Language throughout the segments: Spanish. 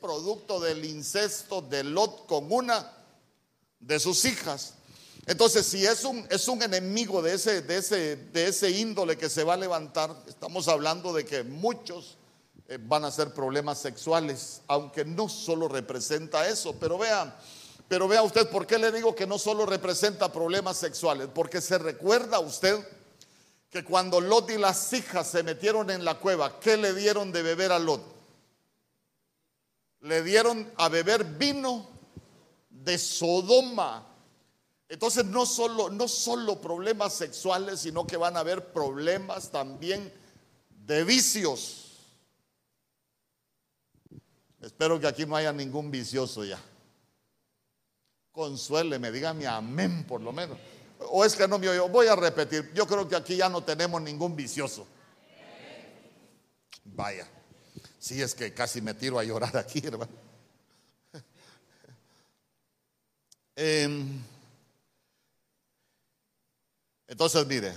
producto del incesto de Lot con una de sus hijas. Entonces, si es un, es un enemigo de ese, de, ese, de ese índole que se va a levantar, estamos hablando de que muchos eh, van a ser problemas sexuales, aunque no solo representa eso, pero vea, pero vea usted, ¿por qué le digo que no solo representa problemas sexuales? Porque se recuerda usted que cuando Lot y las hijas se metieron en la cueva, ¿qué le dieron de beber a Lot? Le dieron a beber vino de Sodoma. Entonces no solo, no solo problemas sexuales, sino que van a haber problemas también de vicios. Espero que aquí no haya ningún vicioso ya. Consuéleme, dígame amén por lo menos. O es que no me oigo. Voy a repetir. Yo creo que aquí ya no tenemos ningún vicioso. Vaya. Si es que casi me tiro a llorar aquí, hermano. Em, entonces, mire,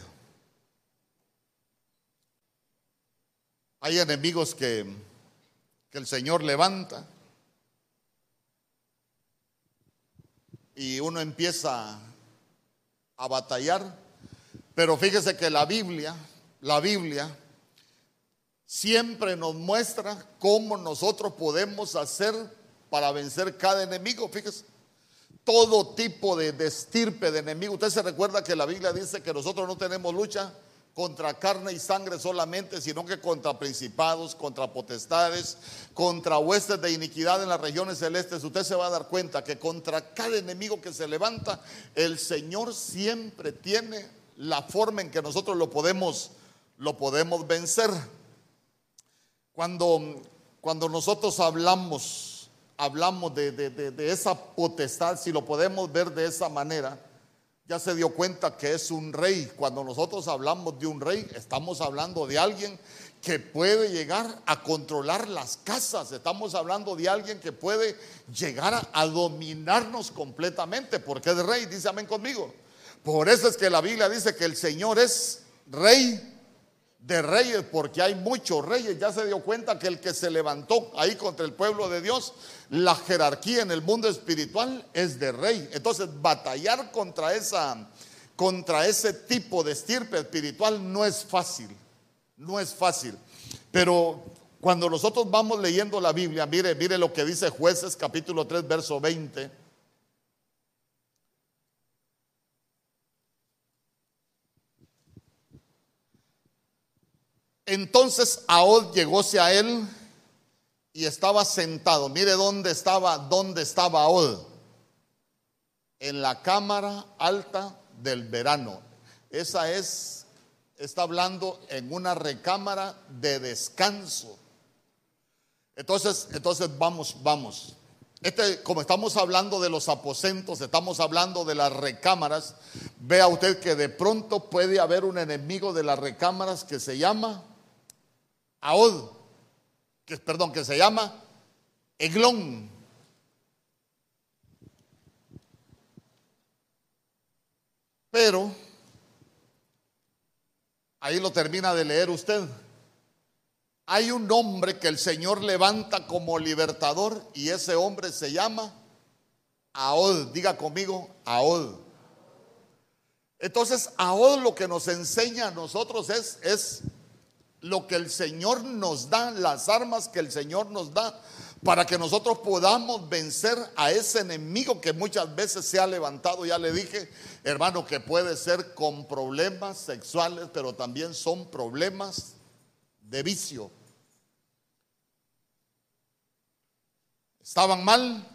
hay enemigos que, que el Señor levanta y uno empieza a batallar, pero fíjese que la Biblia, la Biblia siempre nos muestra cómo nosotros podemos hacer para vencer cada enemigo, fíjese todo tipo de, estirpe de enemigo. Usted se recuerda que la Biblia dice que nosotros no tenemos lucha contra carne y sangre solamente, sino que contra principados, contra potestades, contra huestes de iniquidad en las regiones celestes. Usted se va a dar cuenta que contra cada enemigo que se levanta, el Señor siempre tiene la forma en que nosotros lo podemos, lo podemos vencer. Cuando, cuando nosotros hablamos hablamos de, esa potestad, si lo podemos ver de esa manera, ya se dio cuenta que es un rey. Cuando nosotros hablamos de un rey, estamos hablando de alguien que puede llegar a controlar las casas. Estamos hablando de alguien que puede llegar a, a dominarnos completamente, porque es rey, dice amén conmigo. Por eso es que la Biblia dice que el Señor es rey de reyes, porque hay muchos reyes. Ya se dio cuenta que el que se levantó ahí contra el pueblo de Dios, la jerarquía en el mundo espiritual es de rey. Entonces, batallar contra esa contra ese tipo de estirpe espiritual no es fácil. No es fácil. Pero cuando nosotros vamos leyendo la Biblia, mire, mire lo que dice Jueces capítulo 3 verso 20. Entonces Ahod llegóse a él y estaba sentado. Mire dónde estaba, dónde estaba Ahod. En la cámara alta del verano. Esa es, está hablando en una recámara de descanso. Entonces, entonces vamos, vamos. Este, como estamos hablando de los aposentos, estamos hablando de las recámaras, vea usted que de pronto puede haber un enemigo de las recámaras que se llama Aod, que perdón, que se llama Eglón. Pero ahí lo termina de leer usted. Hay un hombre que el Señor levanta como libertador y ese hombre se llama Aod. Diga conmigo, Aod. Entonces, Aod lo que nos enseña a nosotros es, es lo que el Señor nos da, las armas que el Señor nos da, para que nosotros podamos vencer a ese enemigo que muchas veces se ha levantado. Ya le dije, hermano, que puede ser con problemas sexuales, pero también son problemas de vicio. Estaban mal.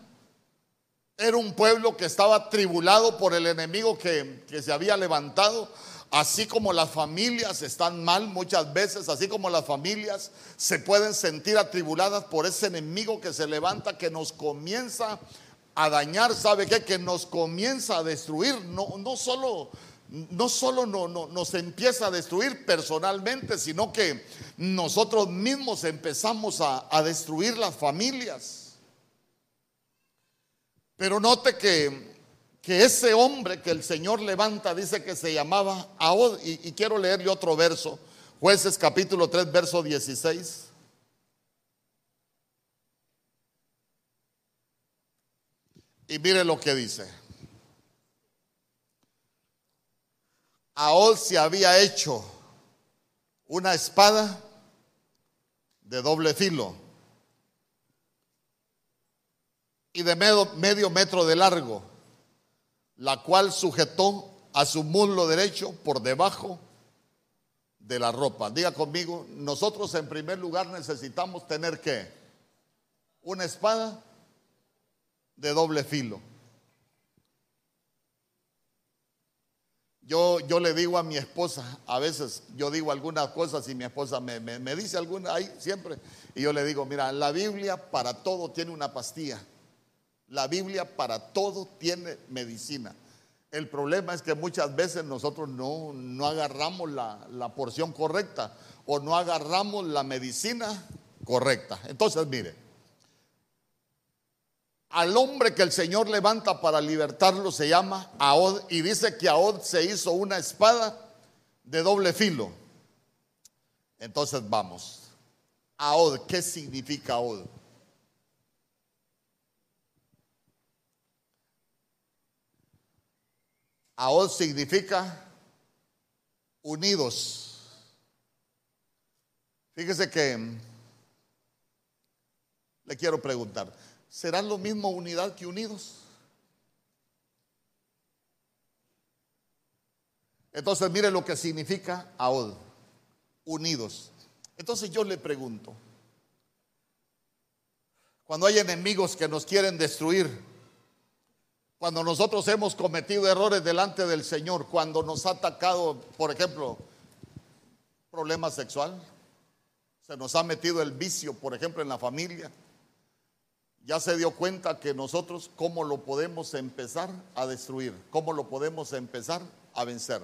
Era un pueblo que estaba tribulado por el enemigo que, que se había levantado. Así como las familias están mal muchas veces, así como las familias se pueden sentir atribuladas por ese enemigo que se levanta, que nos comienza a dañar, ¿sabe qué? Que nos comienza a destruir, no, no solo no solo no, no, nos empieza a destruir personalmente, sino que nosotros mismos empezamos a, destruir las familias. Pero note que que ese hombre que el Señor levanta dice que se llamaba Ahod. Y, quiero leerle otro verso. Jueces capítulo 3, verso 16. Y mire lo que dice. Aol se había hecho una espada de doble filo y de medio metro de largo, la cual sujetó a su muslo derecho por debajo de la ropa. Diga conmigo, nosotros en primer lugar necesitamos tener que una espada de doble filo. Yo, yo le digo a mi esposa, a veces yo digo algunas cosas y mi esposa me, me dice algunas ahí siempre, y yo le digo, mira, la Biblia para todo tiene una pastilla, la Biblia para todo tiene medicina. El problema es que muchas veces nosotros no, no agarramos la, la porción correcta o no agarramos la medicina correcta. Entonces, mire, al hombre que el Señor levanta para libertarlo se llama Aod y dice que Aod se hizo una espada de doble filo. Entonces vamos. Aod, ¿qué significa Aod? Aod significa unidos. Fíjese que le quiero preguntar. ¿serán lo mismo unidad que unidos? Entonces mire lo que significa AOD, unidos. Entonces yo le pregunto, cuando hay enemigos que nos quieren destruir, cuando nosotros hemos cometido errores delante del Señor, cuando nos ha atacado, por ejemplo, problema sexual, se nos ha metido el vicio, por ejemplo, en la familia, ya se dio cuenta que nosotros cómo lo podemos empezar a destruir, cómo lo podemos empezar a vencer.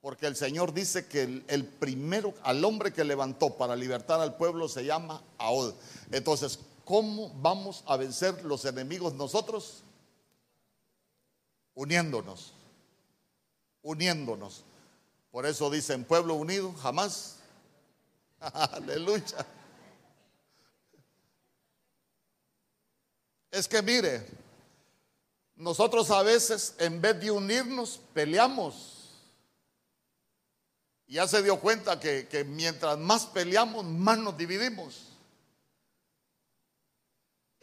Porque el Señor dice que el, primero, al hombre que levantó para libertar al pueblo se llama Aod. Entonces, ¿cómo vamos a vencer los enemigos nosotros? Uniéndonos, uniéndonos. Por eso dicen, pueblo unido, jamás. Aleluya. Es que mire, nosotros a veces en vez de unirnos peleamos. Ya se dio cuenta que, que mientras más peleamos, más nos dividimos.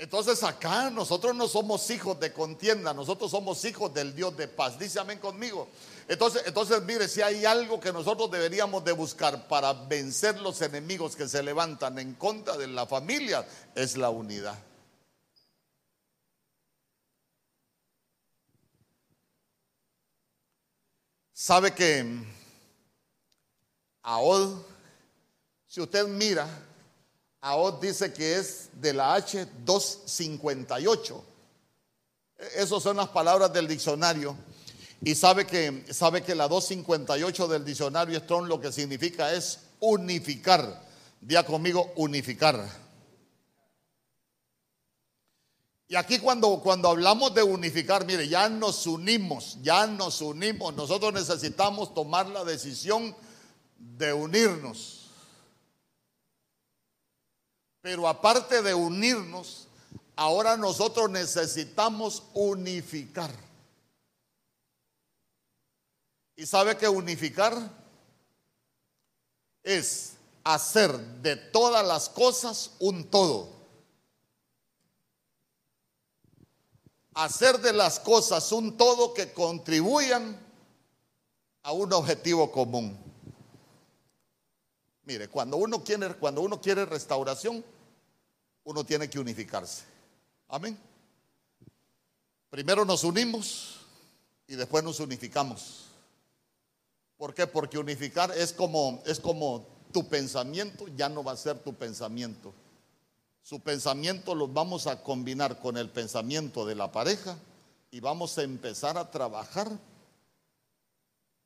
Entonces acá nosotros no somos hijos de contienda, nosotros somos hijos del Dios de paz. Dice amén conmigo. Entonces, entonces mire, si hay algo que nosotros deberíamos de buscar para vencer los enemigos que se levantan en contra de la familia, es la unidad. Sabe que AOD, si usted mira, AOD dice que es de la H258. Esas son las palabras del diccionario. Y sabe que, sabe que la 258 del diccionario Strong lo que significa es unificar. Día conmigo, unificar. Y aquí cuando, cuando hablamos de unificar, mire, ya nos unimos, ya nos unimos. Nosotros necesitamos tomar la decisión de unirnos. Pero aparte de unirnos, ahora nosotros necesitamos unificar. ¿Y sabe que unificar es hacer de todas las cosas un todo? hacer de las cosas un todo que contribuyan a un objetivo común. Mire, cuando uno quiere, cuando uno quiere restauración, uno tiene que unificarse. Amén. Primero nos unimos y después nos unificamos. ¿Por qué? Porque unificar es como, es como tu pensamiento ya no va a ser tu pensamiento su pensamiento los vamos a combinar con el pensamiento de la pareja y vamos a empezar a trabajar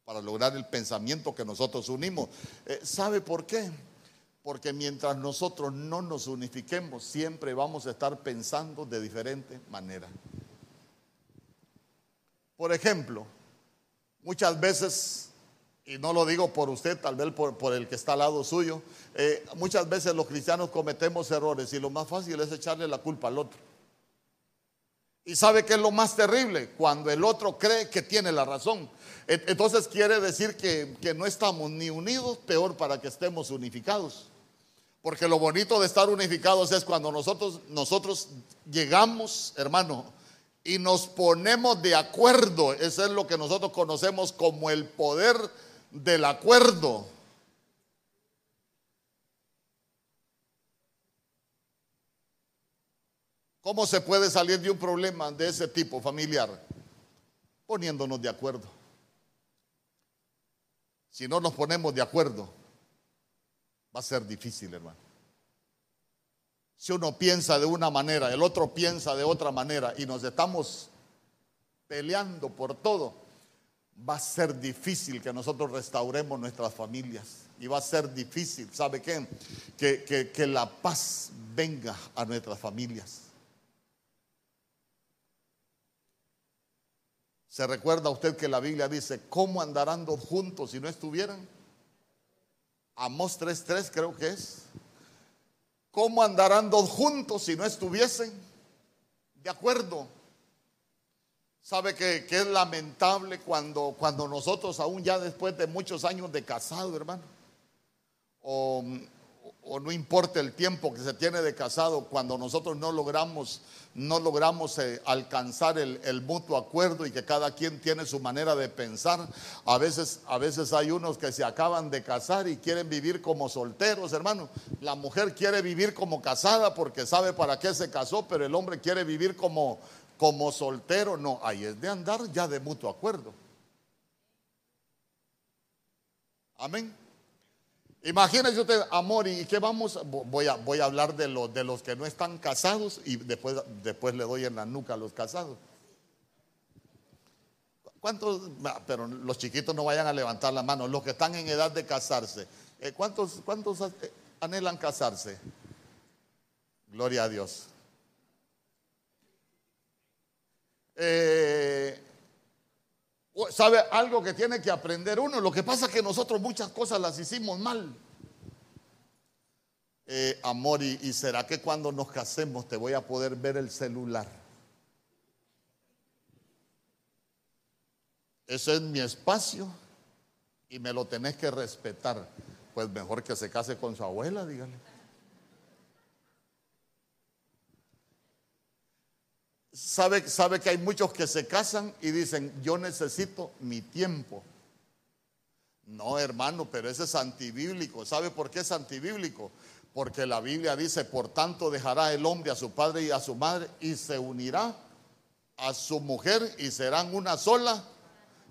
para lograr el pensamiento que nosotros unimos. Eh, ¿Sabe por qué? Porque mientras nosotros no nos unifiquemos, siempre vamos a estar pensando de diferente manera. Por ejemplo, muchas veces y no lo digo por usted, tal vez por, el que está al lado suyo, eh, muchas veces los cristianos cometemos errores y lo más fácil es echarle la culpa al otro. ¿Y sabe qué es lo más terrible? Cuando el otro cree que tiene la razón. Entonces quiere decir que, que no estamos ni unidos, peor para que estemos unificados. Porque lo bonito de estar unificados es cuando nosotros, nosotros llegamos, hermano, y nos ponemos de acuerdo. Eso es lo que nosotros conocemos como el poder del acuerdo. ¿Cómo se puede salir de un problema de ese tipo familiar? Poniéndonos de acuerdo. Si no nos ponemos de acuerdo, va a ser difícil, hermano. Si uno piensa de una manera, el otro piensa de otra manera y nos estamos peleando por todo, va a ser difícil que nosotros restauremos nuestras familias. Y va a ser difícil, ¿sabe qué? Que, que, que la paz venga a nuestras familias. ¿Se recuerda usted que la Biblia dice, ¿cómo andarán dos juntos si no estuvieran? Amos 3.3 creo que es. ¿Cómo andarán dos juntos si no estuviesen de acuerdo? ¿Sabe que, que, es lamentable cuando, cuando nosotros, aún ya después de muchos años de casado, hermano, o o no importa el tiempo que se tiene de casado, cuando nosotros no logramos, no logramos eh, alcanzar el, mutuo acuerdo y que cada quien tiene su manera de pensar, a veces, a veces hay unos que se acaban de casar y quieren vivir como solteros, hermano. La mujer quiere vivir como casada porque sabe para qué se casó, pero el hombre quiere vivir como, como soltero. No, ahí es de andar ya de mutuo acuerdo. Amén. Imagínese usted, amor, ¿y qué vamos? Voy a, voy a hablar de, los de los que no están casados y después, después le doy en la nuca a los casados. ¿Cuántos? Pero los chiquitos no vayan a levantar la mano, los que están en edad de casarse. Eh, ¿Cuántos, cuántos eh, anhelan casarse? Gloria a Dios. Eh, ¿Sabe algo que tiene que aprender uno? Lo que pasa es que nosotros muchas cosas las hicimos mal. Eh, amor, y, ¿y será que cuando nos casemos te voy a poder ver el celular? Ese es mi espacio y me lo tenés que respetar. Pues mejor que se case con su abuela, dígale. Sabe, sabe que hay muchos que se casan y dicen, yo necesito mi tiempo. No, hermano, pero ese es antibíblico. ¿Sabe por qué es antibíblico? Porque la Biblia dice, por tanto dejará el hombre a su padre y a su madre y se unirá a su mujer y serán una sola,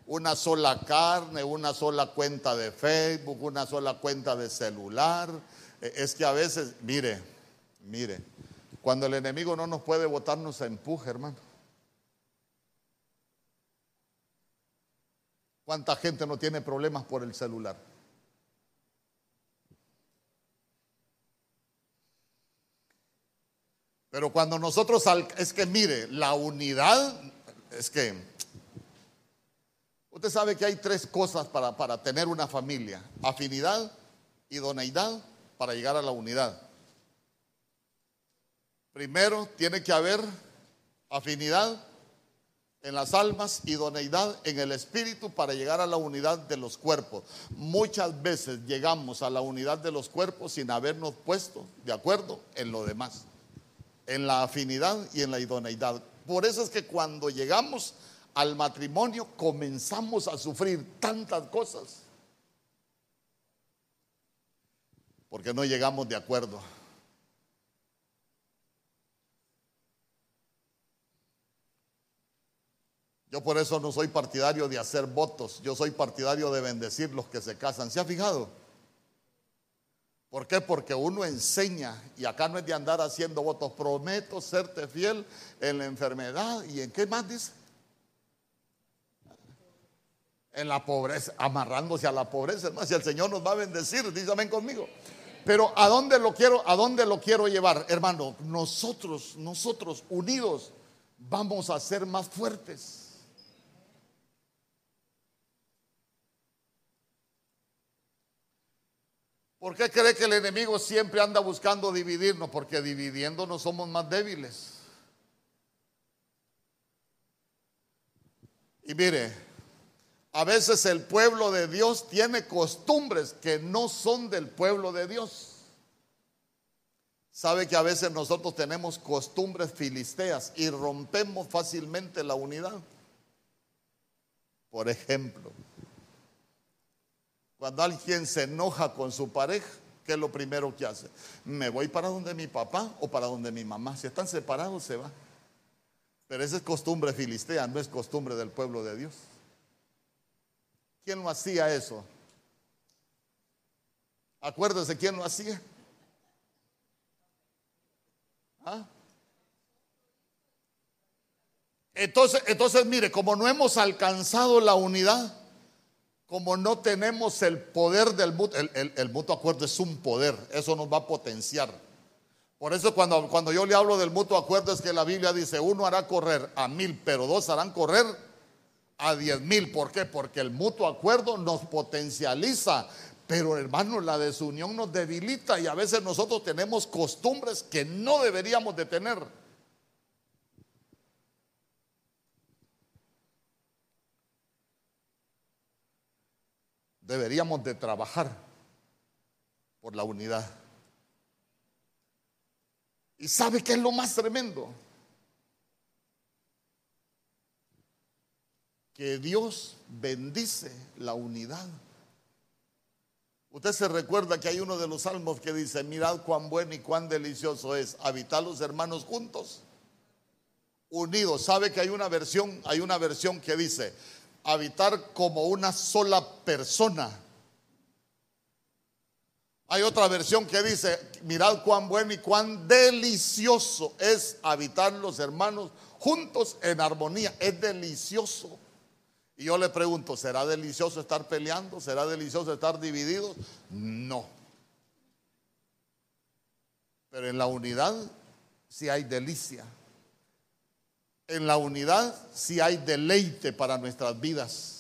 una sola carne, una sola cuenta de Facebook, una sola cuenta de celular. E, es que a veces, mire, mire, cuando el enemigo no nos puede votar, nos empuja, hermano. ¿Cuánta gente no tiene problemas por el celular? Pero cuando nosotros, es que mire, la unidad, es que, usted sabe que hay tres cosas para, para tener una familia, afinidad, idoneidad, para llegar a la unidad. Primero tiene que haber afinidad en las almas, idoneidad en el espíritu para llegar a la unidad de los cuerpos. Muchas veces llegamos a la unidad de los cuerpos sin habernos puesto de acuerdo en lo demás, en la afinidad y en la idoneidad. Por eso es que cuando llegamos al matrimonio comenzamos a sufrir tantas cosas, porque no llegamos de acuerdo. Yo por eso no soy partidario de hacer votos, yo soy partidario de bendecir los que se casan. ¿Se ha fijado? ¿Por qué? Porque uno enseña, y acá no es de andar haciendo votos, prometo serte fiel en la enfermedad y en qué más dice. En la pobreza, amarrándose a la pobreza, hermano. Si el Señor nos va a bendecir, dígame conmigo. Pero ¿a dónde lo quiero, a dónde lo quiero llevar, hermano? Nosotros, nosotros unidos, vamos a ser más fuertes. ¿Por qué cree que el enemigo siempre anda buscando dividirnos? Porque dividiéndonos somos más débiles. Y mire, a veces el pueblo de Dios tiene costumbres que no son del pueblo de Dios. Sabe que a veces nosotros tenemos costumbres filisteas y rompemos fácilmente la unidad. Por ejemplo, cuando alguien se enoja con su pareja, ¿qué es lo primero que hace? Me voy para donde mi papá o para donde mi mamá. Si están separados, se va. Pero esa es costumbre filistea, no es costumbre del pueblo de Dios. ¿Quién lo hacía eso? Acuérdese quién lo hacía. ¿Ah? Entonces, entonces, mire, como no hemos alcanzado la unidad, como no tenemos el poder del mutuo, el, mutuo acuerdo es un poder, eso nos va a potenciar. Por eso cuando, cuando yo le hablo del mutuo acuerdo es que la Biblia dice, uno hará correr a mil, pero dos harán correr a diez mil. ¿Por qué? Porque el mutuo acuerdo nos potencializa. Pero hermano, la desunión nos debilita y a veces nosotros tenemos costumbres que no deberíamos de tener. Deberíamos de trabajar por la unidad. ¿Y sabe qué es lo más tremendo? Que Dios bendice la unidad. Usted se recuerda que hay uno de los salmos que dice, mirad cuán bueno y cuán delicioso es habitar los hermanos juntos, unidos. ¿Sabe que hay una versión, hay una versión que dice, habitar como una sola persona? Hay otra versión que dice, mirad cuán bueno y cuán delicioso es habitar los hermanos juntos en armonía. Es delicioso. Y yo le pregunto, ¿será delicioso estar peleando? ¿Será delicioso estar divididos? No. Pero en la unidad sí hay delicia. En la unidad sí hay deleite para nuestras vidas.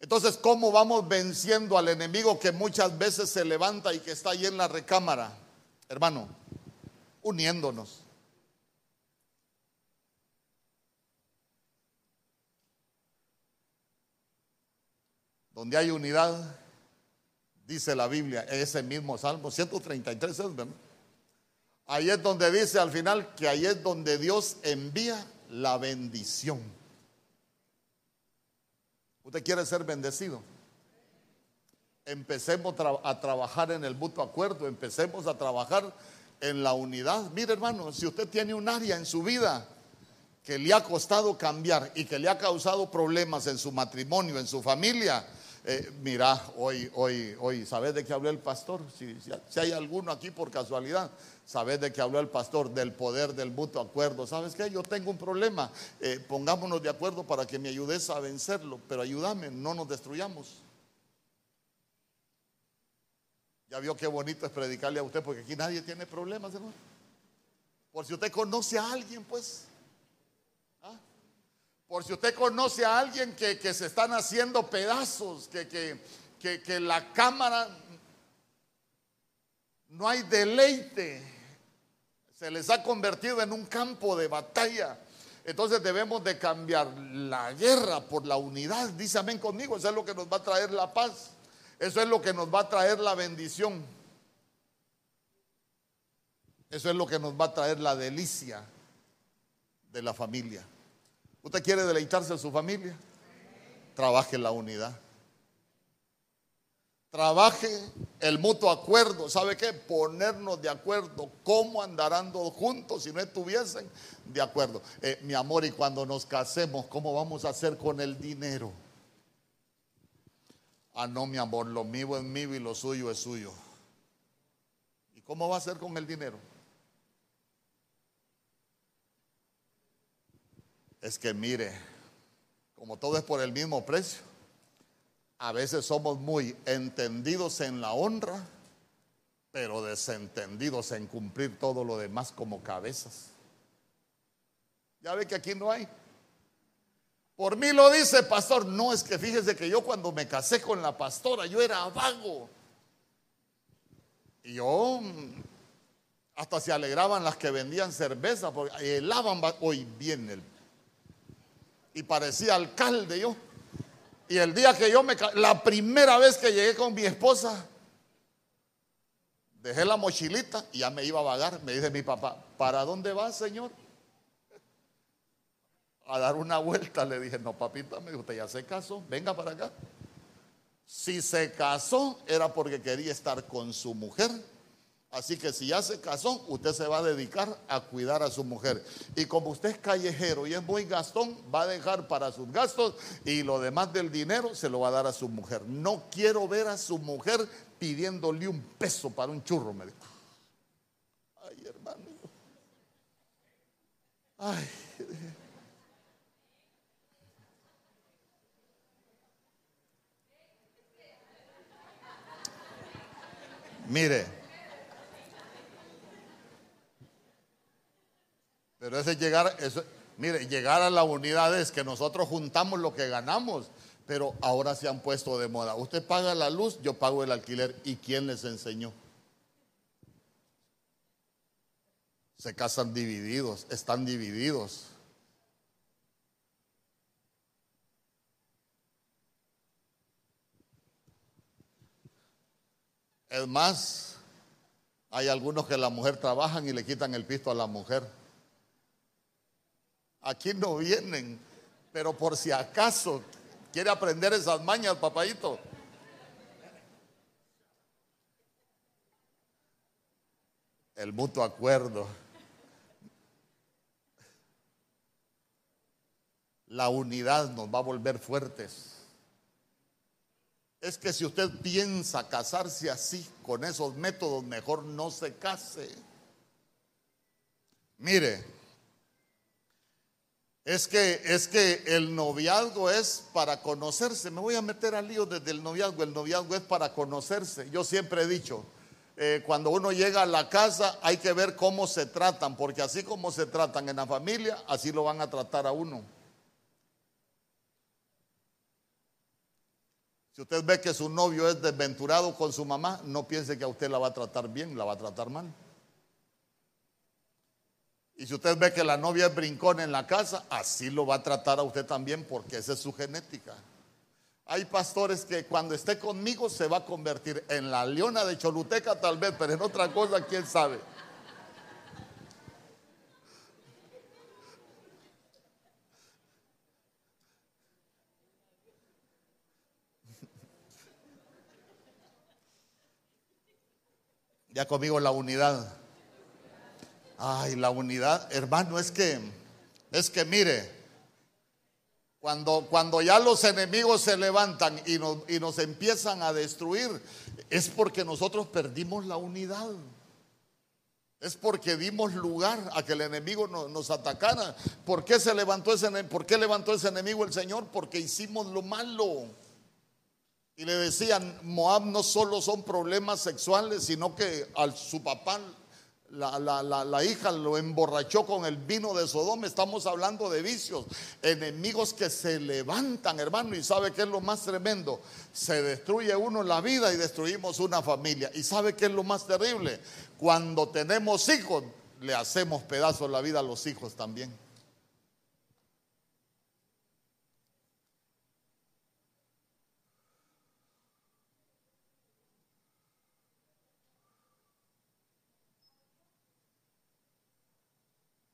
Entonces, ¿cómo vamos venciendo al enemigo que muchas veces se levanta y que está ahí en la recámara? Hermano, uniéndonos. Donde hay unidad, dice la Biblia, ese mismo Salmo 133 es, ¿verdad? Ahí es donde dice al final que ahí es donde Dios envía la bendición. ¿Usted quiere ser bendecido? Empecemos a trabajar en el mutuo acuerdo, empecemos a trabajar en la unidad. Mire hermano, si usted tiene un área en su vida que le ha costado cambiar y que le ha causado problemas en su matrimonio, en su familia, eh, mira, hoy, hoy, hoy, ¿sabes de qué habló el pastor? Si, hay alguno aquí por casualidad, ¿sabes de qué habló el pastor? Del poder del mutuo acuerdo. ¿Sabes qué? Yo tengo un problema. Eh, pongámonos de acuerdo para que me ayudes a vencerlo, pero ayúdame, no nos destruyamos. Ya vio qué bonito es predicarle a usted, porque aquí nadie tiene problemas, hermano. Por si usted conoce a alguien, pues. Por si usted conoce a alguien que, se están haciendo pedazos, que, que, la cámara no hay deleite, se les ha convertido en un campo de batalla. Entonces debemos de cambiar la guerra por la unidad. Dice amén conmigo, eso es lo que nos va a traer la paz. Eso es lo que nos va a traer la bendición. Eso es lo que nos va a traer la delicia de la familia. ¿Usted quiere deleitarse en su familia? Trabaje la unidad. Trabaje el mutuo acuerdo. ¿Sabe qué? Ponernos de acuerdo. ¿Cómo andarán juntos si no estuviesen de acuerdo? Eh, mi amor, y cuando nos casemos, ¿cómo vamos a hacer con el dinero? Ah, no, mi amor, lo mío es mío y lo suyo es suyo. ¿Y cómo va a ser con el dinero? Es que mire, como todo es por el mismo precio, a veces somos muy entendidos en la honra, pero desentendidos en cumplir todo lo demás como cabezas. Ya ve que aquí no hay. Por mí lo dice, pastor. No, es que fíjese que yo cuando me casé con la pastora, yo era vago. Y yo mm, hasta se alegraban las que vendían cerveza, porque helaban, hoy viene el y parecía alcalde yo. Y el día que yo me, la primera vez que llegué con mi esposa, dejé la mochilita y ya me iba a vagar. Me dice mi papá, ¿para dónde vas, señor? A dar una vuelta. Le dije, no, papita, me dijo, usted ya se casó, venga para acá. Si se casó era porque quería estar con su mujer Así que si ya se usted se va a dedicar a cuidar a su mujer. Y como usted es callejero y es muy gastón, va a dejar para sus gastos y lo demás del dinero se lo va a dar a su mujer. No quiero ver a su mujer pidiéndole un peso para un churro. Ay, hermano. Ay. Mire. Pero ese llegar, eso, mire, llegar a la unidad es que nosotros juntamos lo que ganamos, pero ahora se han puesto de moda. Usted paga la luz, yo pago el alquiler. ¿Y quién les enseñó? Se casan divididos, están divididos. Es más, hay algunos que la mujer trabajan y le quitan el pisto a la mujer. Aquí no vienen, pero por si acaso quiere aprender esas mañas, papadito. El mutuo acuerdo. La unidad nos va a volver fuertes. Es que si usted piensa casarse así, con esos métodos, mejor no se case. Mire, es que, es que el noviazgo es para conocerse. Me voy a meter al lío desde el noviazgo. El noviazgo es para conocerse. Yo siempre he dicho, eh, cuando uno llega a la casa hay que ver cómo se tratan, porque así como se tratan en la familia, así lo van a tratar a uno. Si usted ve que su novio es desventurado con su mamá, no piense que a usted la va a tratar bien, la va a tratar mal. Y si usted ve que la novia es brincón en la casa, así lo va a tratar a usted también porque esa es su genética. Hay pastores que cuando esté conmigo se va a convertir en la leona de Choluteca tal vez, pero en otra cosa quién sabe. Ya conmigo la unidad. Ay, la unidad, hermano, es que, es que mire, cuando, cuando ya los enemigos se levantan y nos, y nos empiezan a destruir, es porque nosotros perdimos la unidad. Es porque dimos lugar a que el enemigo nos, atacara. ¿Por qué se levantó ese, por qué levantó ese enemigo el Señor? Porque hicimos lo malo. Y le decían, Moab no solo son problemas sexuales, sino que a su papá la, hija lo emborrachó con el vino de Sodoma. Estamos hablando de vicios, enemigos que se levantan, hermano. Y sabe que es lo más tremendo. Se destruye uno la vida y destruimos una familia. Y sabe que es lo más terrible. Cuando tenemos hijos, le hacemos pedazos la vida a los hijos también.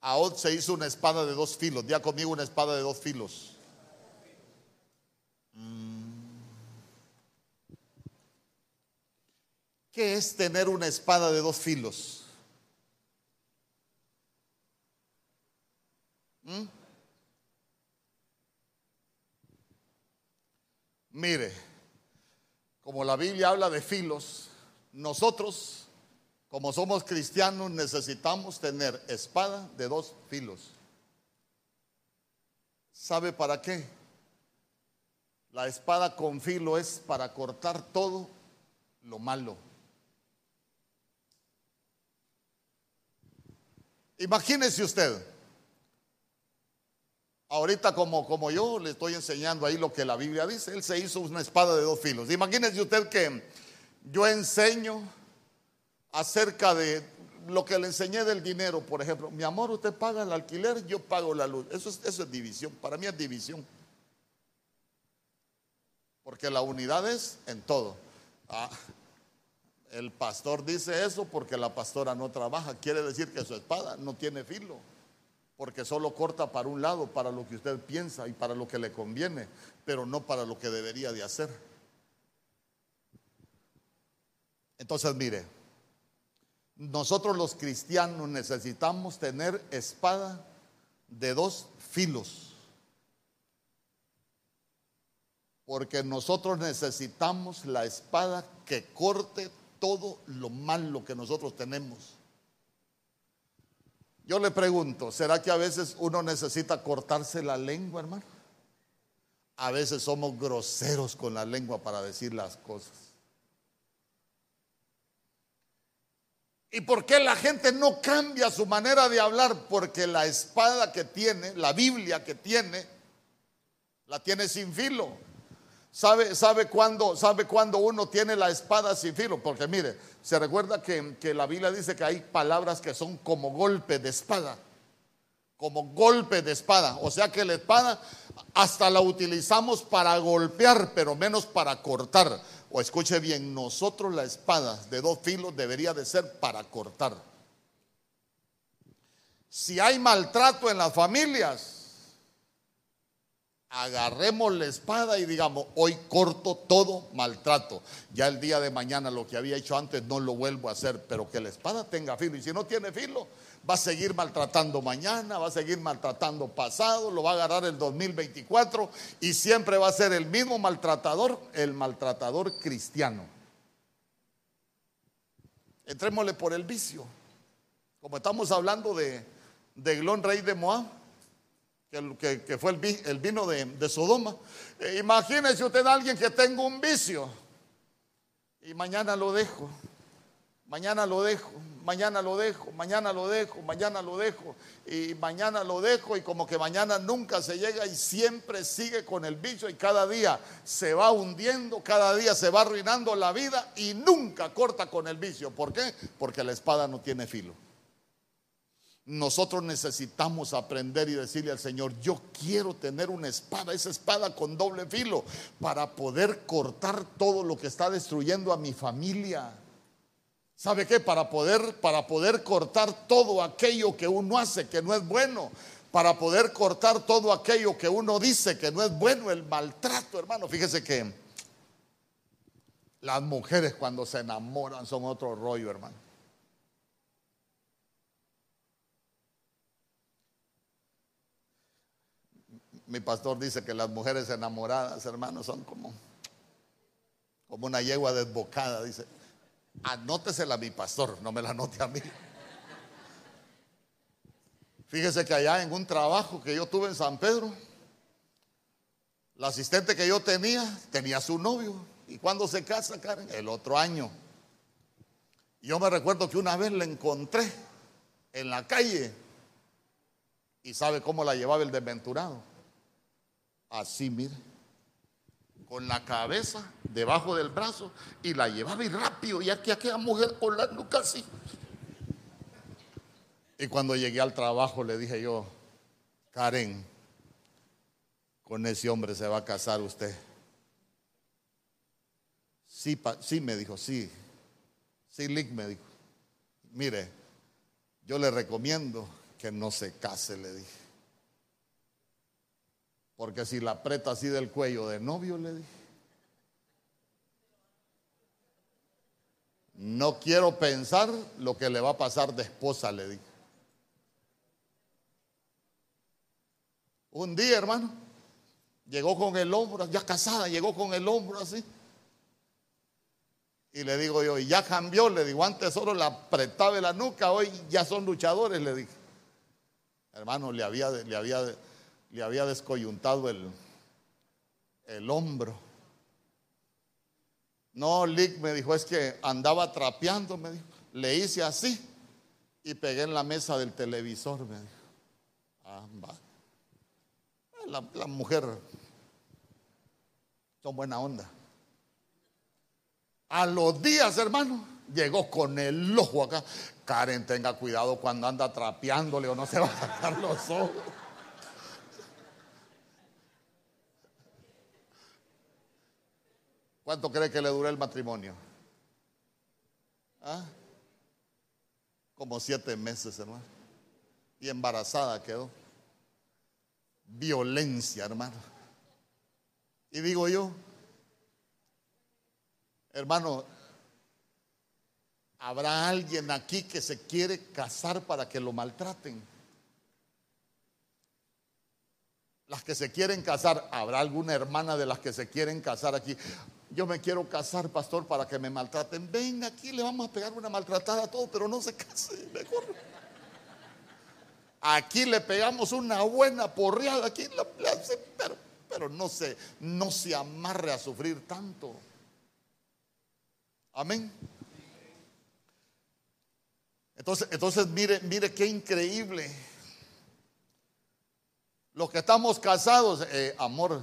A se hizo una espada de dos filos. Ya conmigo una espada de dos filos. Mm. ¿Qué es tener una espada de dos filos? ¿Mm? Mire, como la Biblia habla de filos, nosotros como somos cristianos necesitamos tener espada de dos filos. ¿Sabe para qué? La espada con filo es para cortar todo lo malo. Imagínese usted, ahorita como, como yo le estoy enseñando ahí lo que la Biblia dice, él se hizo una espada de dos filos. Imagínese usted que yo enseño acerca de lo que le enseñé del dinero, por ejemplo, mi amor, usted paga el alquiler, yo pago la luz. Eso es, división, para mí es división. Porque la unidad es en todo. Ah, el pastor dice eso porque la pastora no trabaja. Quiere decir que su espada no tiene filo. Porque solo corta para un lado, para lo que usted piensa y para lo que le conviene, pero no para lo que debería de hacer. Entonces, mire, nosotros los cristianos necesitamos tener espada de dos filos. Porque nosotros necesitamos la espada que corte todo lo malo que nosotros tenemos. Yo le pregunto, ¿será que a veces uno necesita cortarse la lengua, hermano? A veces somos groseros con la lengua para decir las cosas. ¿Y por qué la gente no cambia su manera de hablar? Porque la espada que tiene, la Biblia que tiene, la tiene sin filo. ¿Sabe, sabe, cuándo, ¿Sabe uno tiene la espada sin filo? Porque mire, se recuerda que, que la Biblia dice que hay palabras que son como golpe de espada. Como golpe de espada. O sea que la espada hasta la utilizamos para golpear, pero menos para cortar. O escuche bien, nosotros la espada de dos filos debería de ser para cortar. Si hay maltrato en las familias, agarremos la espada y digamos, hoy corto todo maltrato. Ya el día de mañana lo que había hecho antes no lo vuelvo a hacer, pero que la espada tenga filo. Y si no tiene filo, va a seguir maltratando mañana, va a seguir maltratando pasado, lo va a agarrar el 2024 y siempre va a ser el mismo maltratador, el maltratador cristiano. Entrémosle por el vicio. Como estamos hablando de, de rey de Moab, que, fue el, vino de, Sodoma. Eh, imagínese usted alguien que tenga un vicio y mañana lo dejo, mañana lo dejo, mañana lo dejo, mañana lo dejo, mañana lo dejo y mañana lo dejo y como que mañana nunca se llega y siempre sigue con el vicio y cada día se va hundiendo, cada día se va arruinando la vida y nunca corta con el vicio. ¿Por qué? Porque la espada no tiene filo. Nosotros necesitamos aprender y decirle al Señor, yo quiero tener una espada, esa espada con doble filo, para poder cortar todo lo que está destruyendo a mi familia ¿Sabe qué? Para poder, para poder cortar todo aquello que uno hace que no es bueno, para poder cortar todo aquello que uno dice que no es bueno, el maltrato, hermano. Fíjese que las mujeres cuando se enamoran son otro rollo, hermano. Mi pastor dice que las mujeres enamoradas, hermano, son como, como una yegua desbocada, dice. Anótesela a mi pastor, no me la anote a mí. Fíjese que allá en un trabajo que yo tuve en San Pedro, la asistente que yo tenía tenía su novio. ¿Y cuando se casa, Karen? El otro año. Yo me recuerdo que una vez la encontré en la calle. ¿Y sabe cómo la llevaba el desventurado? Así, mire con la cabeza debajo del brazo y la llevaba y rápido, ya que aquella mujer con la así. Y cuando llegué al trabajo le dije yo, Karen, con ese hombre se va a casar usted. Sí, sí, me dijo, sí. Sí, Lick me dijo. Mire, yo le recomiendo que no se case, le dije. Porque si la aprieta así del cuello de novio, le dije. No quiero pensar lo que le va a pasar de esposa, le dije. Un día, hermano, llegó con el hombro, ya casada, llegó con el hombro así. Y le digo yo, y ya cambió, le digo, antes solo la apretaba la nuca, hoy ya son luchadores, le dije. Hermano, le había, le había le había descoyuntado el, el hombro. No, Lick me dijo, es que andaba trapeando, me dijo. Le hice así y pegué en la mesa del televisor, me dijo. Ah, la, la mujer son buena onda. A los días, hermano, Llegó con el ojo acá. Karen, tenga cuidado cuando anda trapeándole o no se va a sacar los ojos. ¿Cuánto cree que le duró el matrimonio? ¿Ah? Como siete meses, hermano. Y embarazada quedó. Violencia, hermano. Y digo yo, hermano, ¿habrá alguien aquí que se quiere casar para que lo maltraten? Las que se quieren casar, ¿habrá alguna hermana de las que se quieren casar aquí? Yo me quiero casar, pastor, para que me maltraten. Venga aquí, le vamos a pegar una maltratada a todos, pero no se case, mejor. Aquí le pegamos una buena porreada, aquí pero, pero no, se, no se amarre a sufrir tanto. Amén. Entonces, entonces mire, mire qué increíble. Los que estamos casados, eh, amor,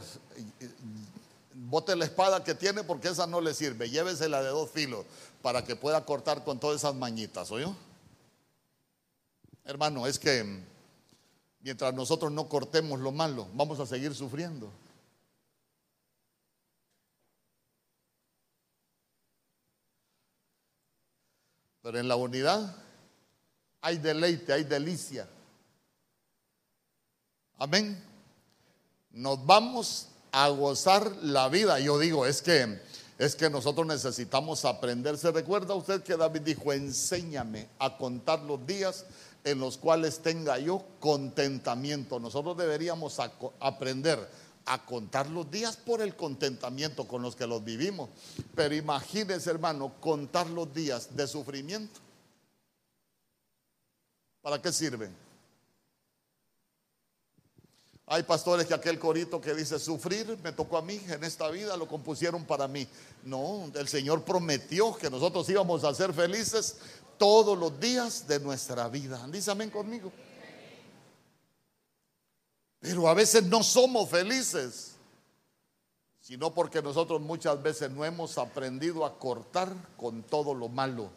bote la espada que tiene porque esa no le sirve. Llévesela de dos filos para que pueda cortar con todas esas mañitas, ¿oyó? Hermano, es que mientras nosotros no cortemos lo malo, vamos a seguir sufriendo. Pero en la unidad hay deleite, hay delicia. Amén. Nos vamos a gozar la vida. Yo digo, es que es que nosotros necesitamos aprender. ¿Se recuerda usted que David dijo, enséñame a contar los días en los cuales tenga yo contentamiento? Nosotros deberíamos aprender a contar los días por el contentamiento con los que los vivimos. Pero imagínese, hermano, contar los días de sufrimiento. ¿Para qué sirven? Hay pastores que aquel corito que dice sufrir me tocó a mí en esta vida, lo compusieron para mí. No, el Señor prometió que nosotros íbamos a ser felices todos los días de nuestra vida. Dice amén conmigo. Pero a veces no somos felices, sino porque nosotros muchas veces no hemos aprendido a cortar con todo lo malo.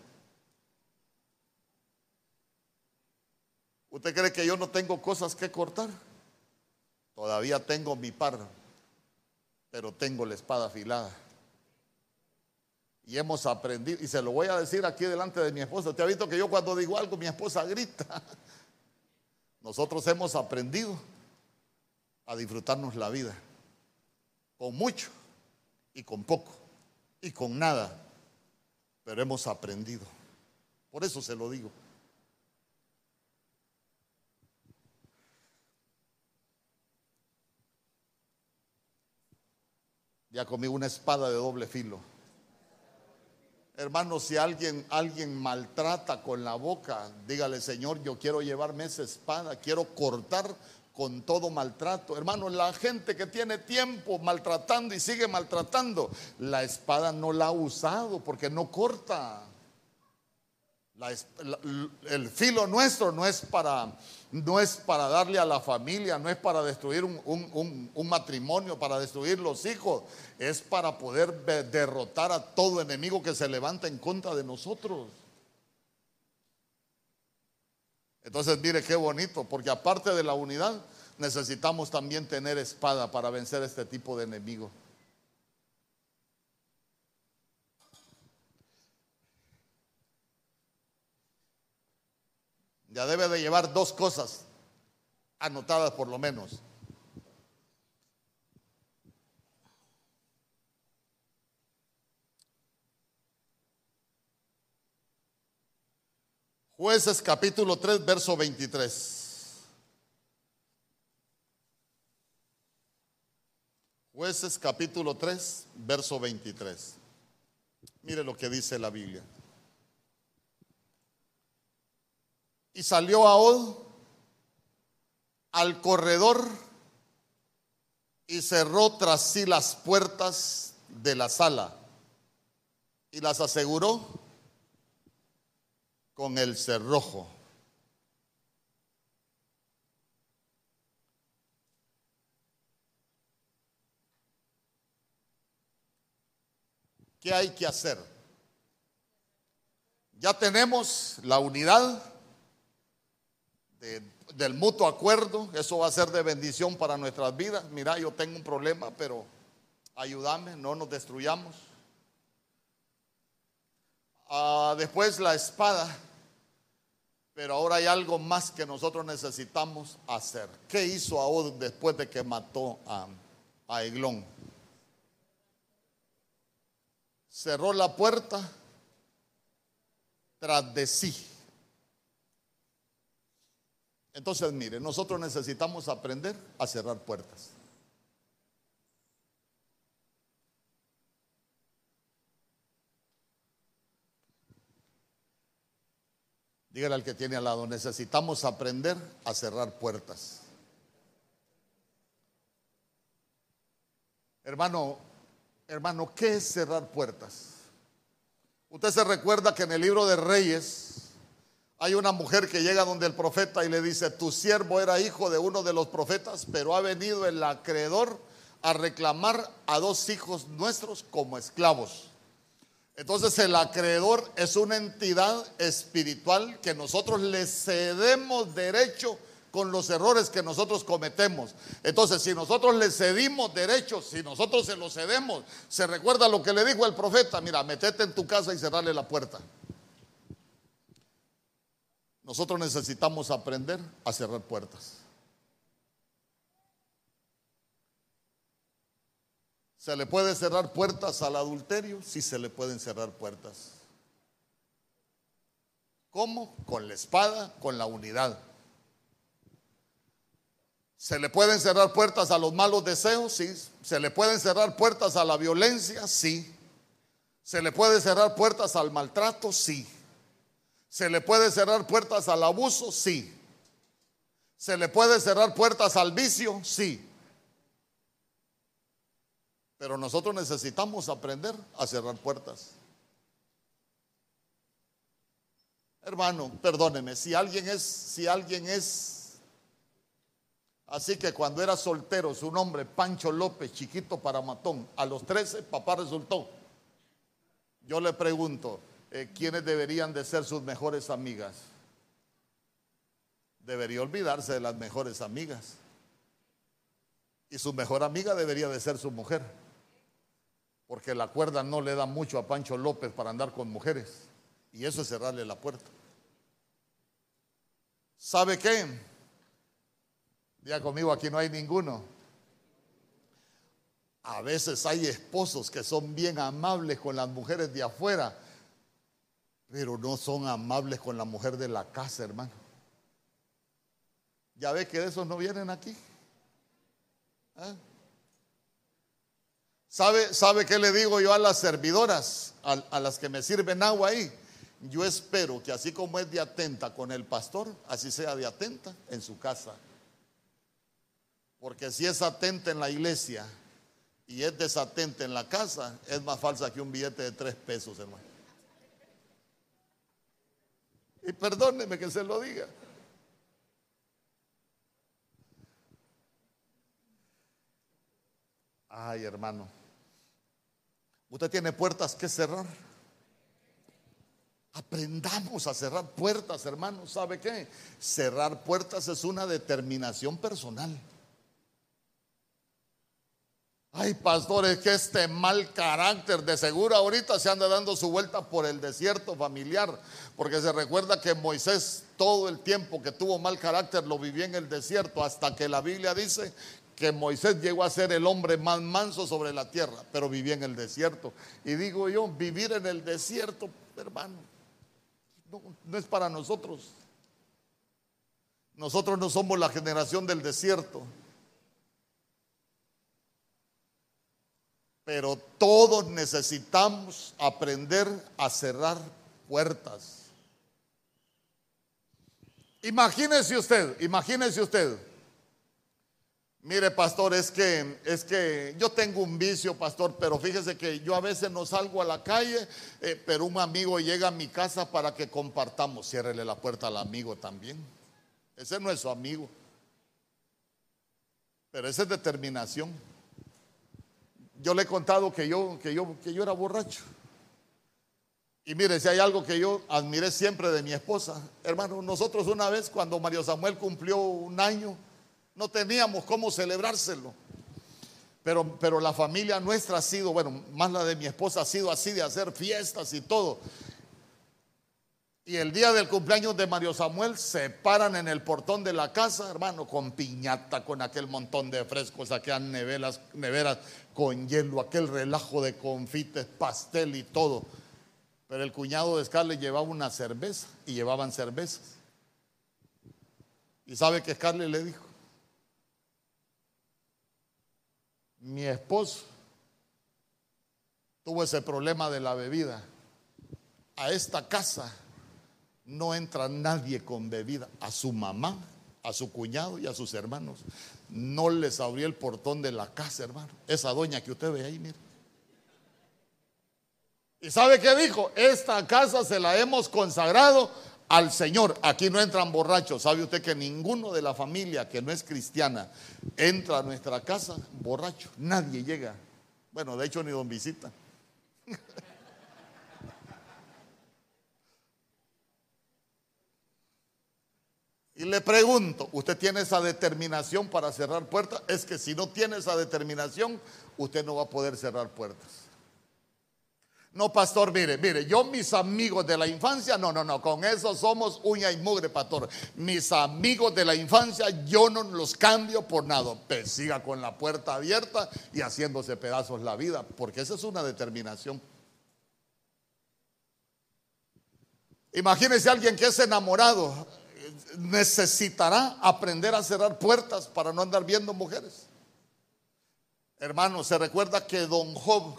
¿Usted cree que yo no tengo cosas que cortar? Todavía tengo mi par, pero tengo la espada afilada. Y hemos aprendido, y se lo voy a decir aquí delante de mi esposa. Te ha visto que yo cuando digo algo, mi esposa grita. Nosotros hemos aprendido a disfrutarnos la vida, con mucho y con poco y con nada, pero hemos aprendido. Por eso se lo digo. Ya conmigo una espada de doble filo. Hermano, si alguien, alguien maltrata con la boca, dígale, Señor, yo quiero llevarme esa espada, quiero cortar con todo maltrato. Hermano, la gente que tiene tiempo maltratando y sigue maltratando, la espada no la ha usado porque no corta el filo nuestro no es, para, no es para darle a la familia, no es para destruir un, un, matrimonio, para destruir los hijos, es para poder derrotar a todo enemigo que se levanta en contra de nosotros. Entonces mire qué bonito, porque aparte de la unidad, necesitamos también tener espada para vencer este tipo de enemigos. Ya debe de llevar dos cosas anotadas por lo menos. Jueces capítulo 3, verso 23. Jueces capítulo 3, verso 23. Mire lo que dice la Biblia. Y salió Ahod al corredor y cerró tras sí las puertas de la sala y las aseguró con el cerrojo. ¿Qué hay que hacer? Ya tenemos la unidad del mutuo acuerdo. Eso va a ser de bendición para nuestras vidas. Mira, yo tengo un problema, pero ayúdame, no nos destruyamos. Ah, después la espada. Pero ahora hay algo más que nosotros necesitamos hacer. ¿Qué hizo Ahod después de que mató a, a? Cerró la puerta tras de sí. Entonces, mire, nosotros necesitamos aprender a cerrar puertas. Dígale al que tiene al lado, necesitamos aprender a cerrar puertas. Hermano, hermano, ¿qué es cerrar puertas? Usted se recuerda que en el libro de Reyes hay una mujer que llega donde el profeta y le dice, tu siervo era hijo de uno de los profetas, pero ha venido el acreedor a reclamar a dos hijos nuestros como esclavos. Entonces el acreedor es una entidad espiritual que nosotros le cedemos derecho con los errores que nosotros cometemos. Entonces, si nosotros le cedimos derechos, si nosotros se los cedemos, se recuerda lo que le dijo el profeta, mira, metete en tu casa y cerrarle la puerta. Nosotros necesitamos aprender a cerrar puertas. ¿Se le puede cerrar puertas al adulterio? Sí se le pueden cerrar puertas. ¿Cómo? Con la espada, con la unidad. ¿Se le pueden cerrar puertas a los malos deseos? Sí. ¿Se le pueden cerrar puertas a la violencia? Sí. ¿Se le puede cerrar puertas al maltrato? Sí. ¿Se le puede cerrar puertas al abuso? Sí. ¿Se le puede cerrar puertas al vicio? Sí. Pero nosotros necesitamos aprender a cerrar puertas. Hermano, perdóneme, si alguien es, si alguien es Así que cuando era soltero, su nombre, Pancho López, chiquito para matón, a los 13, papá resultó. Yo le pregunto, eh, ¿quiénes deberían de ser sus mejores amigas? Debería olvidarse de las mejores amigas. Y su mejor amiga debería de ser su mujer. Porque la cuerda no le da mucho a Pancho López para andar con mujeres. Y eso es cerrarle la puerta. ¿Sabe qué? Ya conmigo, aquí no hay ninguno. A veces hay esposos que son bien amables con las mujeres de afuera, pero no son amables con la mujer de la casa, hermano. Ya ve que de esos no vienen aquí. ¿Ah? ¿Sabe, ¿Sabe qué le digo yo a las servidoras, a, a las que me sirven agua ahí? Yo espero que así como es de atenta con el pastor, así sea de atenta en su casa. Porque si es atenta en la iglesia y es desatenta en la casa, es más falsa que un billete de tres pesos, hermano. Y perdóneme que se lo diga. Ay, hermano. Usted tiene puertas que cerrar. Aprendamos a cerrar puertas, hermano. ¿Sabe qué? Cerrar puertas es una determinación personal. Ay, pastores, que este mal carácter de seguro ahorita se anda dando su vuelta por el desierto familiar, porque se recuerda que Moisés todo el tiempo que tuvo mal carácter lo vivió en el desierto, hasta que la Biblia dice que Moisés llegó a ser el hombre más manso sobre la tierra, pero vivía en el desierto. Y digo yo, vivir en el desierto, hermano, no, no es para nosotros. Nosotros no somos la generación del desierto. Pero todos necesitamos aprender a cerrar puertas. Imagínese usted, imagínese usted. Mire, pastor, es que es que yo tengo un vicio, pastor, pero fíjese que yo a veces no salgo a la calle, eh, pero un amigo llega a mi casa para que compartamos. Ciérrele la puerta al amigo también. Ese no es su amigo. Pero esa es determinación. Yo le he contado que yo, que yo, que yo era borracho. Y mire, si hay algo que yo admiré siempre de mi esposa, hermano, nosotros una vez cuando Mario Samuel cumplió un año, no teníamos cómo celebrárselo. Pero, pero la familia nuestra ha sido, bueno, más la de mi esposa ha sido así de hacer fiestas y todo. Y el día del cumpleaños de Mario Samuel se paran en el portón de la casa, hermano, con piñata, con aquel montón de frescos, aquellas neveras, con hielo, aquel relajo de confites, pastel y todo. Pero el cuñado de Scarlett llevaba una cerveza y llevaban cervezas. ¿Y sabe que Scarlett le dijo? Mi esposo tuvo ese problema de la bebida. A esta casa no entra nadie con bebida. A su mamá, a su cuñado y a sus hermanos. No les abrió el portón de la casa, hermano. Esa doña que usted ve ahí, mire. ¿Y sabe qué dijo? Esta casa se la hemos consagrado al Señor. Aquí no entran borrachos. ¿Sabe usted que ninguno de la familia que no es cristiana entra a nuestra casa borracho? Nadie llega. Bueno, de hecho ni don visita. Y le pregunto, ¿usted tiene esa determinación para cerrar puertas? Es que si no tiene esa determinación, usted no va a poder cerrar puertas. No, pastor, mire, mire, yo mis amigos de la infancia, no, no, no, con eso somos uña y mugre, pastor. Mis amigos de la infancia, yo no los cambio por nada. Pues siga con la puerta abierta y haciéndose pedazos la vida, porque esa es una determinación. Imagínese alguien que es enamorado, necesitará aprender a cerrar puertas para no andar viendo mujeres. Hermano, se recuerda que don Job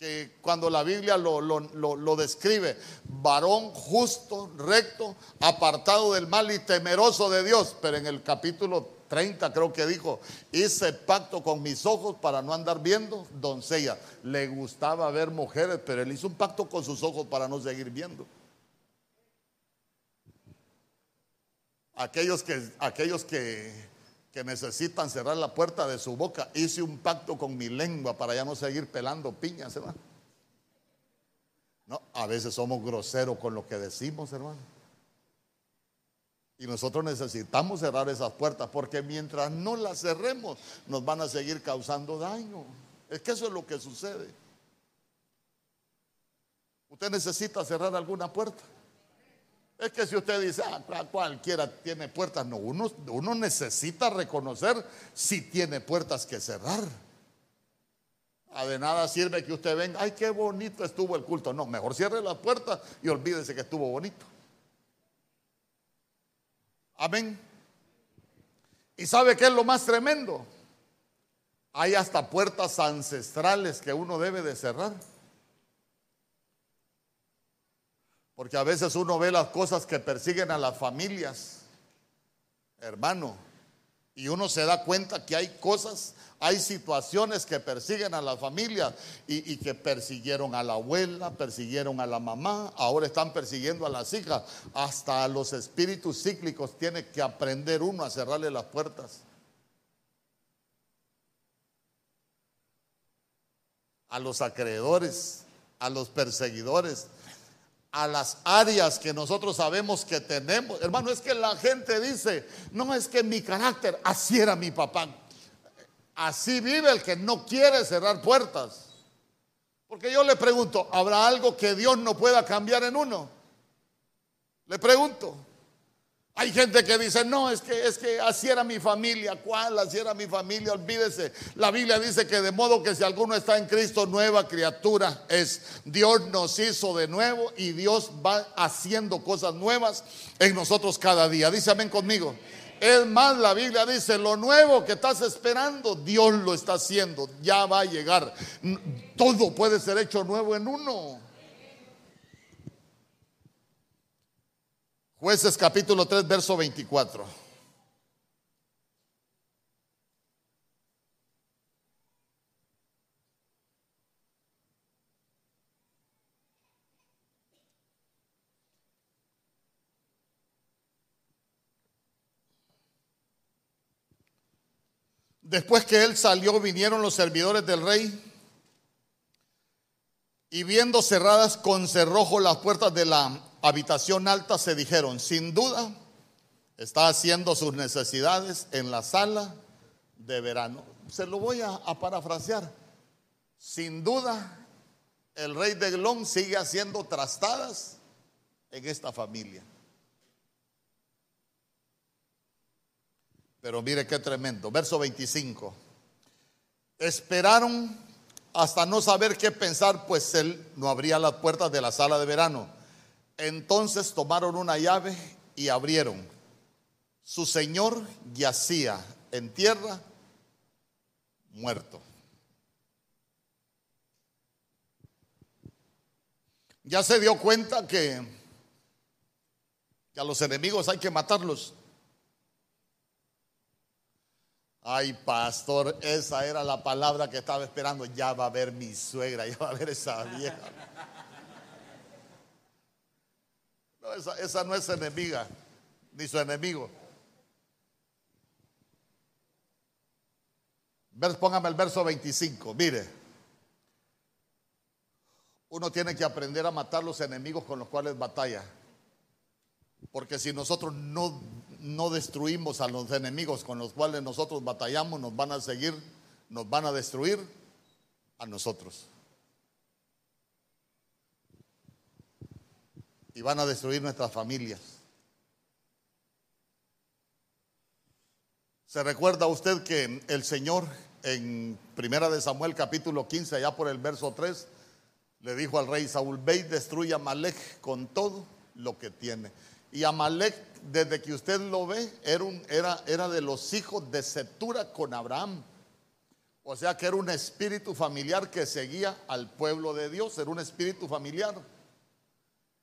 que cuando la Biblia lo, describe, varón justo, recto, apartado del mal y temeroso de Dios, pero en el capítulo 30 creo que dijo, hice pacto con mis ojos para no andar viendo doncella. Le gustaba ver mujeres, pero él hizo un pacto con sus ojos para no seguir viendo. Aquellos que, aquellos que que necesitan cerrar la puerta de su boca. Hice un pacto con mi lengua para ya no seguir pelando piñas, hermano. No, a veces somos groseros con lo que decimos, hermano. Y nosotros necesitamos cerrar esas puertas porque mientras no las cerremos nos van a seguir causando daño. Es que eso es lo que sucede. Usted necesita cerrar alguna puerta. Es que si usted dice, ah, cualquiera tiene puertas, no, uno, necesita reconocer si tiene puertas que cerrar. A de nada sirve que usted venga, ay, qué bonito estuvo el culto. No, mejor cierre la puerta y olvídese que estuvo bonito. Amén. ¿Y sabe qué es lo más tremendo? Hay hasta puertas ancestrales que uno debe de cerrar. Porque a veces uno ve las cosas que persiguen a las familias, hermano, y uno se da cuenta que hay cosas, hay situaciones que persiguen a la familia y, y, que persiguieron a la abuela, persiguieron a la mamá, ahora están persiguiendo a las hijas. Hasta a los espíritus cíclicos tiene que aprender uno a cerrarle las puertas. A los acreedores, a los perseguidores a las áreas que nosotros sabemos que tenemos. Hermano, es que la gente dice, no es que mi carácter, así era mi papá. Así vive el que no quiere cerrar puertas. Porque yo le pregunto, ¿habrá algo que Dios no pueda cambiar en uno? Le pregunto. Hay gente que dice, no, es que, es que así era mi familia. ¿Cuál? Así era mi familia. Olvídese. La Biblia dice que de modo que si alguno está en Cristo, nueva criatura es. Dios nos hizo de nuevo y Dios va haciendo cosas nuevas en nosotros cada día. Dice amén conmigo. Es más, la Biblia dice, lo nuevo que estás esperando, Dios lo está haciendo. Ya va a llegar. Todo puede ser hecho nuevo en uno. Jueces capítulo 3, verso 24. Después que él salió, vinieron los servidores del rey Y viendo cerradas con cerrojo las puertas de la habitación alta, se dijeron, sin duda, está haciendo sus necesidades en la sala de verano. Se lo voy a, parafrasear. Sin duda, el rey de Glón sigue haciendo trastadas en esta familia. Pero mire qué tremendo. Verso 25. Esperaron hasta no saber qué pensar, pues él no abría las puertas de la sala de verano. Entonces tomaron una llave y abrieron. Su señor yacía en tierra muerto. Ya se dio cuenta que, que a los enemigos hay que matarlos. Ay, pastor, esa era la palabra que estaba esperando. Ya va a ver mi suegra, ya va a ver esa vieja. Esa, esa no es enemiga, ni su enemigo. Póngame el verso 25, mire. Uno tiene que aprender a matar los enemigos con los cuales batalla. Porque si nosotros no, no destruimos a los enemigos con los cuales nosotros batallamos, nos van a seguir, nos van a destruir a nosotros. Y van a destruir nuestras familias. ¿Se recuerda usted que el Señor en Primera de Samuel capítulo 15, allá por el verso 3, le dijo al rey Saúl, ve y destruye a Malek con todo lo que tiene. Y Amalek, desde que usted lo ve, era, un, era, era de los hijos de Setura con Abraham. O sea que era un espíritu familiar que seguía al pueblo de Dios, era un espíritu familiar.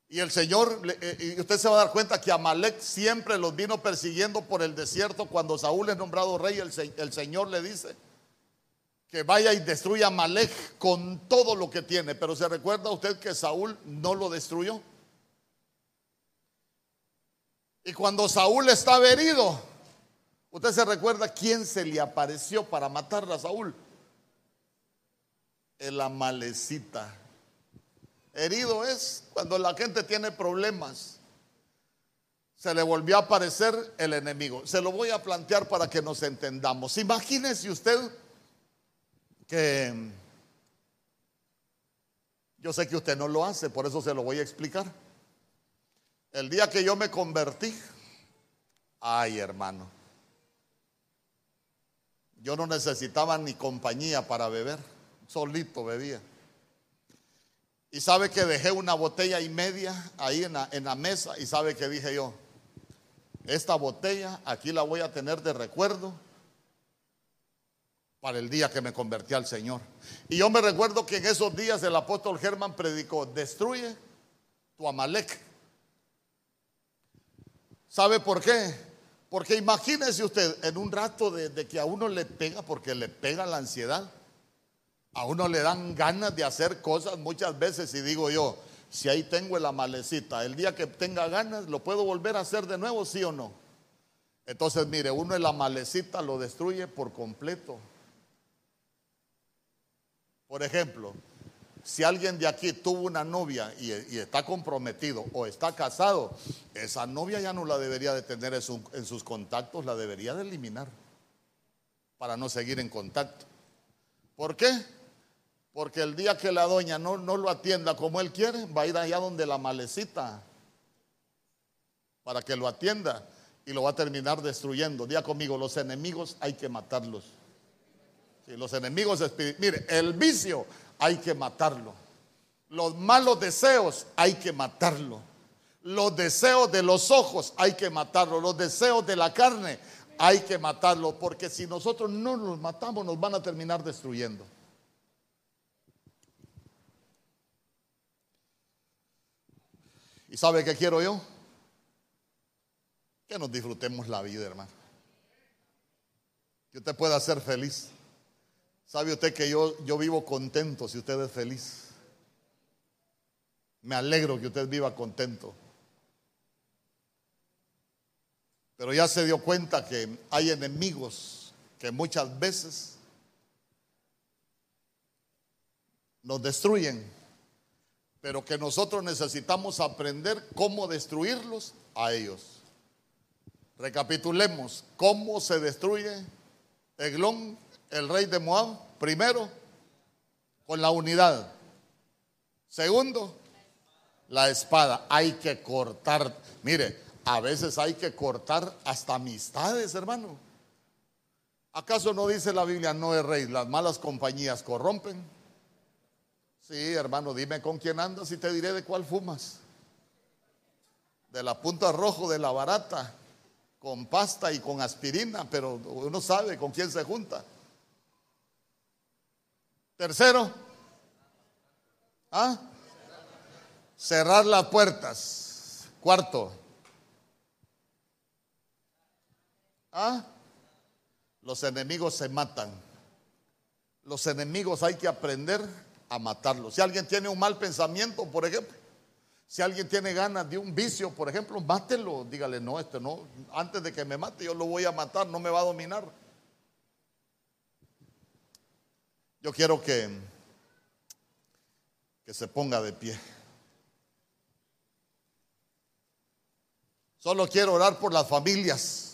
Y el Señor, eh, y usted se va a dar cuenta que Amalek siempre los vino persiguiendo por el desierto. Cuando Saúl es nombrado rey, el, el Señor le dice que vaya y destruya a Amalek con todo lo que tiene. Pero se recuerda usted que Saúl no lo destruyó. Y cuando Saúl estaba herido, usted se recuerda quién se le apareció para matar a Saúl. El amalecita. Herido es cuando la gente tiene problemas. Se le volvió a aparecer el enemigo. Se lo voy a plantear para que nos entendamos. Imagínese usted que yo sé que usted no lo hace, por eso se lo voy a explicar. El día que yo me convertí, ay hermano, yo no necesitaba ni compañía para beber, solito bebía. Y sabe que dejé una botella y media ahí en la, en la mesa y sabe que dije yo, esta botella aquí la voy a tener de recuerdo para el día que me convertí al Señor. Y yo me recuerdo que en esos días el apóstol Germán predicó, destruye tu Amalek. ¿Sabe por qué? Porque imagínese usted en un rato de, que a uno le pega, porque le pega la ansiedad, a uno le dan ganas de hacer cosas muchas veces y digo yo, si ahí tengo la malecita, el día que tenga ganas, ¿lo puedo volver a hacer de nuevo, sí o no? Entonces, mire, uno en la malecita lo destruye por completo. Por ejemplo, si alguien de aquí tuvo una novia y, está comprometido o está casado, esa novia ya no la debería de tener en, sus contactos, la debería de eliminar para no seguir en contacto. ¿Por qué? Porque el día que la doña no, no lo atienda como él quiere, va a ir allá donde la malecita para que lo atienda y lo va a terminar destruyendo. Día conmigo, los enemigos hay que matarlos. los enemigos. Mire, el vicio hay que matarlo. Los malos deseos hay que matarlo. Los deseos de los ojos hay que matarlo. Los deseos de la carne hay que matarlo. Porque si nosotros no los matamos nos van a terminar destruyendo. ¿Y sabe qué quiero yo? Que nos disfrutemos la vida, hermano. Que usted pueda ser feliz. ¿Sabe usted que yo, yo vivo contento si usted es feliz? Me alegro que usted viva contento. Pero ya se dio cuenta que hay enemigos que muchas veces nos destruyen pero que nosotros necesitamos aprender cómo destruirlos a ellos. Recapitulemos, ¿cómo se destruye Eglón, el rey de Moab? Primero, con la unidad. Segundo, la espada. Hay que cortar. Mire, a veces hay que cortar hasta amistades, hermano. ¿Acaso no dice la Biblia, no es rey, las malas compañías corrompen? Sí, hermano, dime con quién andas y te diré de cuál fumas. De la punta rojo, de la barata, con pasta y con aspirina, pero uno sabe con quién se junta. Tercero, ¿ah? cerrar las puertas. Cuarto, ¿ah? los enemigos se matan. Los enemigos hay que aprender a matarlos. Si alguien tiene un mal pensamiento, por ejemplo, si alguien tiene ganas de un vicio, por ejemplo, mátelo. Dígale, no, este no, antes de que me mate, yo lo voy a matar, no me va a dominar. Yo quiero que, que se ponga de pie. Solo quiero orar por las familias